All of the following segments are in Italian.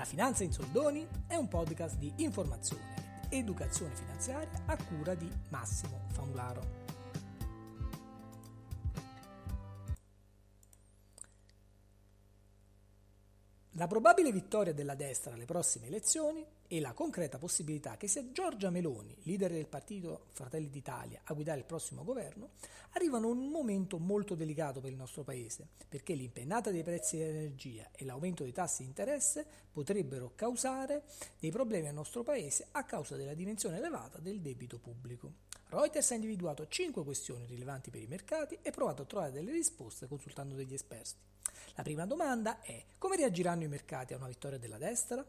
La Finanza in Soldoni è un podcast di informazione ed educazione finanziaria a cura di Massimo Famularo. La probabile vittoria della destra alle prossime elezioni e la concreta possibilità che sia Giorgia Meloni, leader del partito Fratelli d'Italia, a guidare il prossimo governo, arrivano in un momento molto delicato per il nostro paese, perché l'impennata dei prezzi dell'energia e l'aumento dei tassi di interesse potrebbero causare dei problemi al nostro paese a causa della dimensione elevata del debito pubblico. Reuters ha individuato 5 questioni rilevanti per i mercati e provato a trovare delle risposte consultando degli esperti. La prima domanda è come reagiranno i mercati a una vittoria della destra?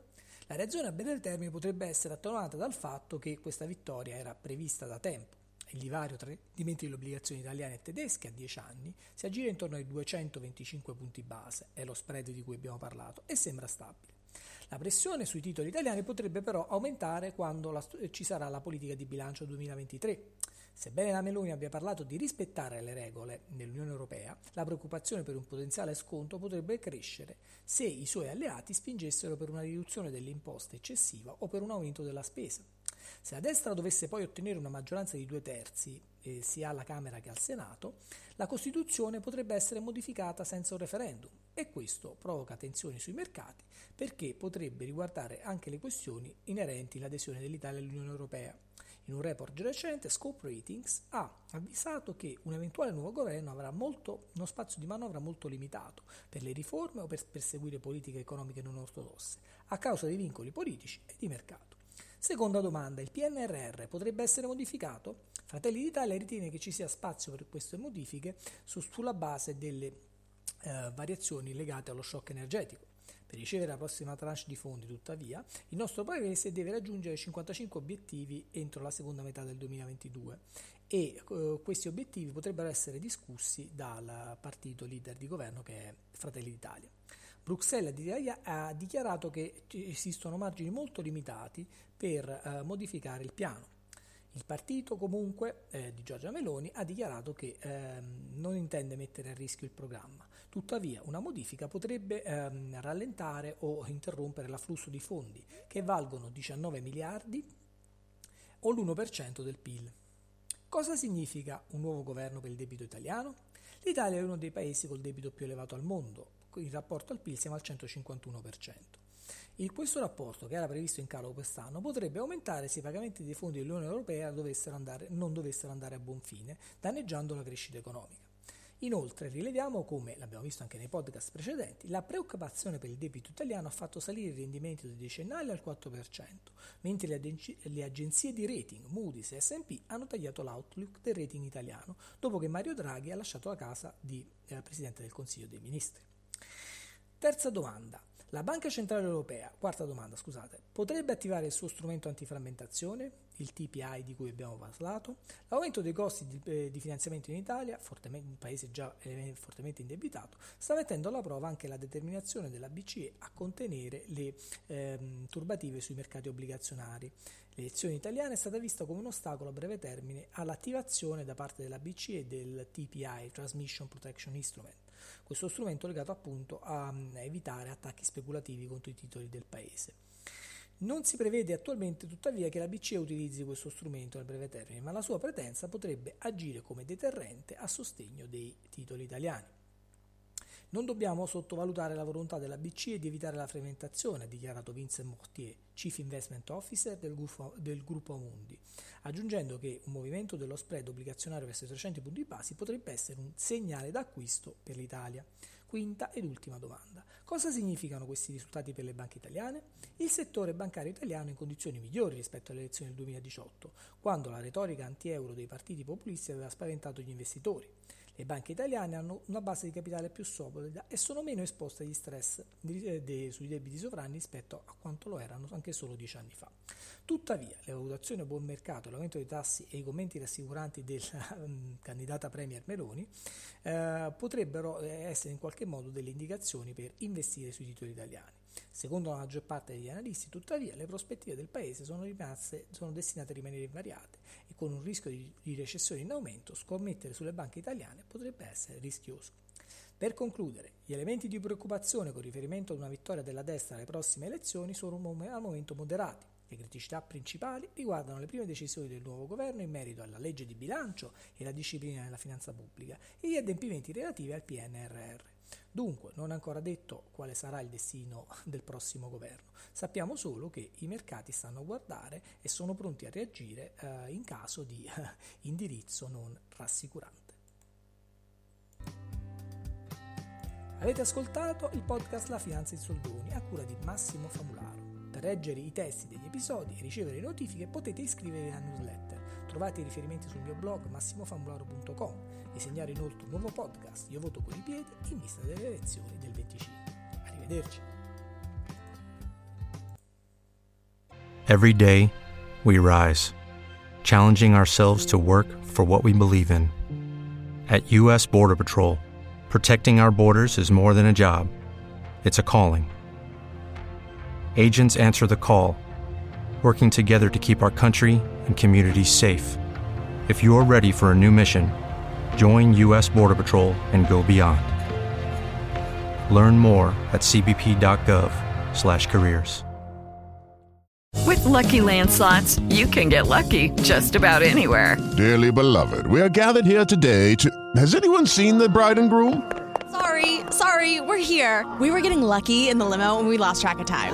La reazione a breve termine potrebbe essere attenuata dal fatto che questa vittoria era prevista da tempo. Il divario tra i rendimenti delle obbligazioni italiane e tedesche a 10 anni si aggira intorno ai 225 punti base, è lo spread di cui abbiamo parlato, e sembra stabile. La pressione sui titoli italiani potrebbe però aumentare quando la, ci sarà la politica di bilancio 2023. Sebbene la Meloni abbia parlato di rispettare le regole nell'Unione Europea, la preoccupazione per un potenziale sconto potrebbe crescere se i suoi alleati spingessero per una riduzione delle imposte eccessiva o per un aumento della spesa. Se la destra dovesse poi ottenere una maggioranza di due terzi, eh, sia alla Camera che al Senato, la Costituzione potrebbe essere modificata senza un referendum e questo provoca tensioni sui mercati perché potrebbe riguardare anche le questioni inerenti all'adesione dell'Italia all'Unione Europea. In un report recente, Scope Ratings ha avvisato che un eventuale nuovo governo avrà molto, uno spazio di manovra molto limitato per le riforme o per perseguire politiche economiche non ortodosse, a causa dei vincoli politici e di mercato. Seconda domanda, il PNRR potrebbe essere modificato? Fratelli d'Italia ritiene che ci sia spazio per queste modifiche su, sulla base delle eh, variazioni legate allo shock energetico. Per ricevere la prossima tranche di fondi, tuttavia, il nostro Paese deve raggiungere 55 obiettivi entro la seconda metà del 2022 e eh, questi obiettivi potrebbero essere discussi dal partito leader di governo che è Fratelli d'Italia. Bruxelles ha dichiarato che esistono margini molto limitati per eh, modificare il piano. Il partito comunque eh, di Giorgia Meloni ha dichiarato che ehm, non intende mettere a rischio il programma. Tuttavia una modifica potrebbe ehm, rallentare o interrompere l'afflusso di fondi che valgono 19 miliardi o l'1% del PIL. Cosa significa un nuovo governo per il debito italiano? L'Italia è uno dei paesi col debito più elevato al mondo, in rapporto al PIL siamo al 151%. Il, questo rapporto, che era previsto in calo quest'anno, potrebbe aumentare se i pagamenti dei fondi dell'Unione Europea dovessero andare, non dovessero andare a buon fine, danneggiando la crescita economica. Inoltre rileviamo come, l'abbiamo visto anche nei podcast precedenti, la preoccupazione per il debito italiano ha fatto salire il rendimento dei decennali al 4%, mentre le, agenzie, le agenzie di rating Moody's e S&P hanno tagliato l'outlook del rating italiano, dopo che Mario Draghi ha lasciato la casa di eh, Presidente del Consiglio dei Ministri. Terza domanda. La Banca Centrale Europea, quarta domanda scusate, potrebbe attivare il suo strumento antiframmentazione, il TPI di cui abbiamo parlato? L'aumento dei costi di, eh, di finanziamento in Italia, un paese già eh, fortemente indebitato, sta mettendo alla prova anche la determinazione della BCE a contenere le ehm, turbative sui mercati obbligazionari. L'elezione italiana è stata vista come un ostacolo a breve termine all'attivazione da parte della BCE del TPI, Transmission Protection Instrument questo strumento legato appunto a, mm, a evitare attacchi speculativi contro i titoli del paese. Non si prevede attualmente tuttavia che la BCE utilizzi questo strumento nel breve termine, ma la sua pretenza potrebbe agire come deterrente a sostegno dei titoli italiani. Non dobbiamo sottovalutare la volontà della BCE di evitare la frammentazione, ha dichiarato Vincent Mortier, Chief Investment Officer del gruppo, del gruppo Amundi, aggiungendo che un movimento dello spread obbligazionario verso i 300 punti basi potrebbe essere un segnale d'acquisto per l'Italia. Quinta ed ultima domanda. Cosa significano questi risultati per le banche italiane? Il settore bancario italiano è in condizioni migliori rispetto alle elezioni del 2018, quando la retorica anti-euro dei partiti populisti aveva spaventato gli investitori. Le banche italiane hanno una base di capitale più solida e sono meno esposte agli stress sui debiti sovrani rispetto a quanto lo erano anche solo dieci anni fa. Tuttavia, le valutazioni a buon mercato, l'aumento dei tassi e i commenti rassicuranti della um, candidata Premier Meloni eh, potrebbero eh, essere in qualche modo delle indicazioni per investire sui titoli italiani. Secondo la maggior parte degli analisti, tuttavia, le prospettive del paese sono, rimaste, sono destinate a rimanere invariate e con un rischio di, di recessione in aumento, scommettere sulle banche italiane potrebbe essere rischioso. Per concludere, gli elementi di preoccupazione con riferimento ad una vittoria della destra alle prossime elezioni sono al momento moderati. Le criticità principali riguardano le prime decisioni del nuovo governo in merito alla legge di bilancio e la disciplina della finanza pubblica e gli adempimenti relativi al PNRR. Dunque, non è ancora detto quale sarà il destino del prossimo governo. Sappiamo solo che i mercati stanno a guardare e sono pronti a reagire eh, in caso di eh, indirizzo non rassicurante. Avete ascoltato il podcast La Finanza in Soldoni a cura di Massimo Famularo. Per leggere i testi degli episodi e ricevere le notifiche potete iscrivervi alla newsletter. Trovate i riferimenti sul mio blog massimofamularo.com e segnare inoltre un nuovo podcast Io voto con i piedi in vista delle elezioni del 25. Arrivederci. Every day, we rise, challenging ourselves to work for what we believe in. At U.S. Border Patrol, protecting our borders is more than a job, it's a calling. Agents answer the call, working together to keep our country and communities safe. If you're ready for a new mission, join U.S. Border Patrol and go beyond. Learn more at cbp.gov/careers. With Lucky Land slots, you can get lucky just about anywhere. Dearly beloved, we are gathered here today to. Has anyone seen the bride and groom? Sorry, sorry, we're here. We were getting lucky in the limo and we lost track of time.